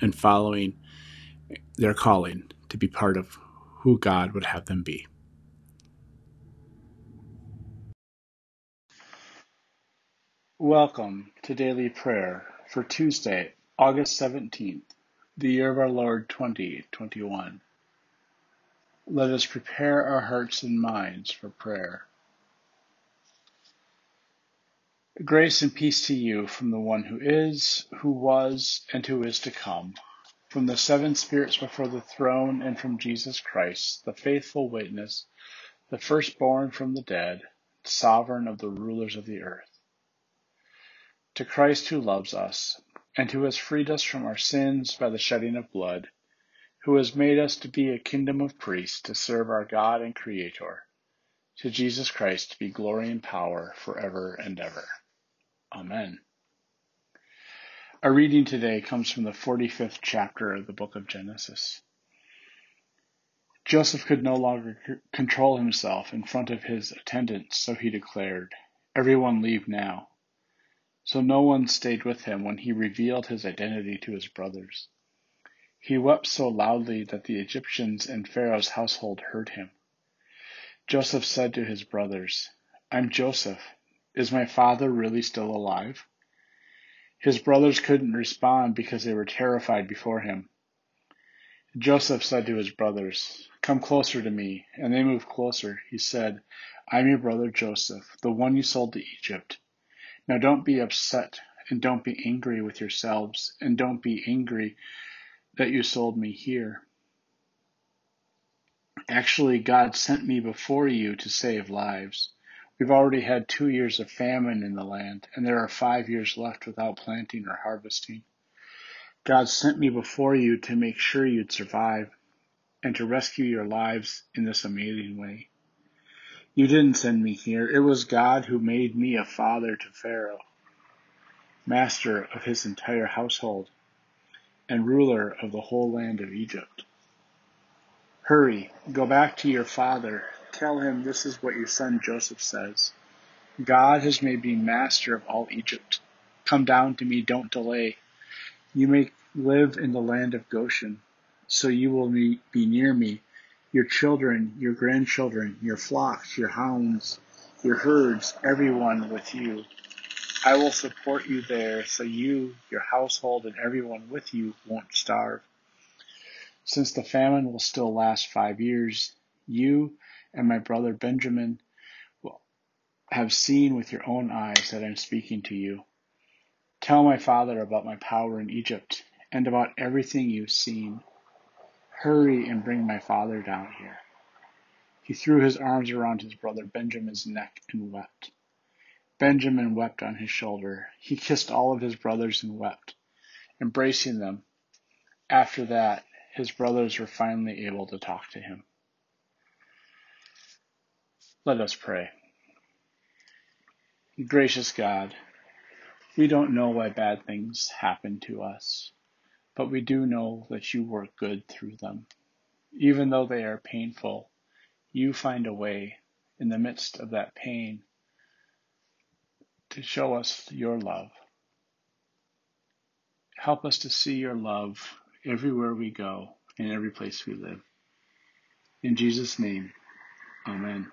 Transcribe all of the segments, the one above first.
and following their calling to be part of who God would have them be. Welcome to daily prayer for Tuesday, August 17th, the year of our Lord 2021. Let us prepare our hearts and minds for prayer. Grace and peace to you from the one who is, who was, and who is to come, from the seven spirits before the throne, and from Jesus Christ, the faithful witness, the firstborn from the dead, sovereign of the rulers of the earth. To Christ who loves us, and who has freed us from our sins by the shedding of blood, who has made us to be a kingdom of priests to serve our God and Creator, to Jesus Christ be glory and power forever and ever. Amen. Our reading today comes from the 45th chapter of the book of Genesis. Joseph could no longer control himself in front of his attendants, so he declared, Everyone leave now. So no one stayed with him when he revealed his identity to his brothers. He wept so loudly that the Egyptians and Pharaoh's household heard him. Joseph said to his brothers, I'm Joseph. Is my father really still alive? His brothers couldn't respond because they were terrified before him. Joseph said to his brothers, Come closer to me. And they moved closer. He said, I'm your brother Joseph, the one you sold to Egypt. Now don't be upset and don't be angry with yourselves and don't be angry that you sold me here. Actually, God sent me before you to save lives. We've already had two years of famine in the land, and there are five years left without planting or harvesting. God sent me before you to make sure you'd survive and to rescue your lives in this amazing way. You didn't send me here. It was God who made me a father to Pharaoh, master of his entire household, and ruler of the whole land of Egypt. Hurry, go back to your father Tell him this is what your son Joseph says. God has made me master of all Egypt. Come down to me, don't delay. You may live in the land of Goshen, so you will be near me, your children, your grandchildren, your flocks, your hounds, your herds, everyone with you. I will support you there so you, your household, and everyone with you won't starve. Since the famine will still last five years, you and my brother Benjamin will have seen with your own eyes that I'm speaking to you. Tell my father about my power in Egypt and about everything you've seen. Hurry and bring my father down here. He threw his arms around his brother Benjamin's neck and wept. Benjamin wept on his shoulder. He kissed all of his brothers and wept, embracing them. After that, his brothers were finally able to talk to him. Let us pray. Gracious God, we don't know why bad things happen to us, but we do know that you work good through them. Even though they are painful, you find a way in the midst of that pain to show us your love. Help us to see your love everywhere we go, in every place we live. In Jesus' name, Amen.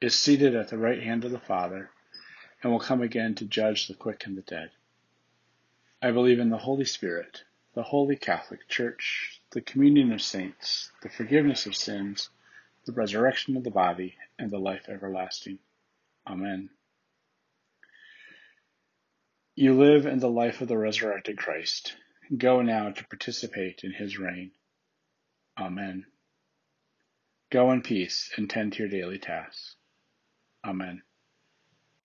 is seated at the right hand of the Father, and will come again to judge the quick and the dead. I believe in the Holy Spirit, the Holy Catholic Church, the communion of saints, the forgiveness of sins, the resurrection of the body, and the life everlasting. Amen. You live in the life of the resurrected Christ. Go now to participate in his reign. Amen. Go in peace and tend to your daily tasks. Amen.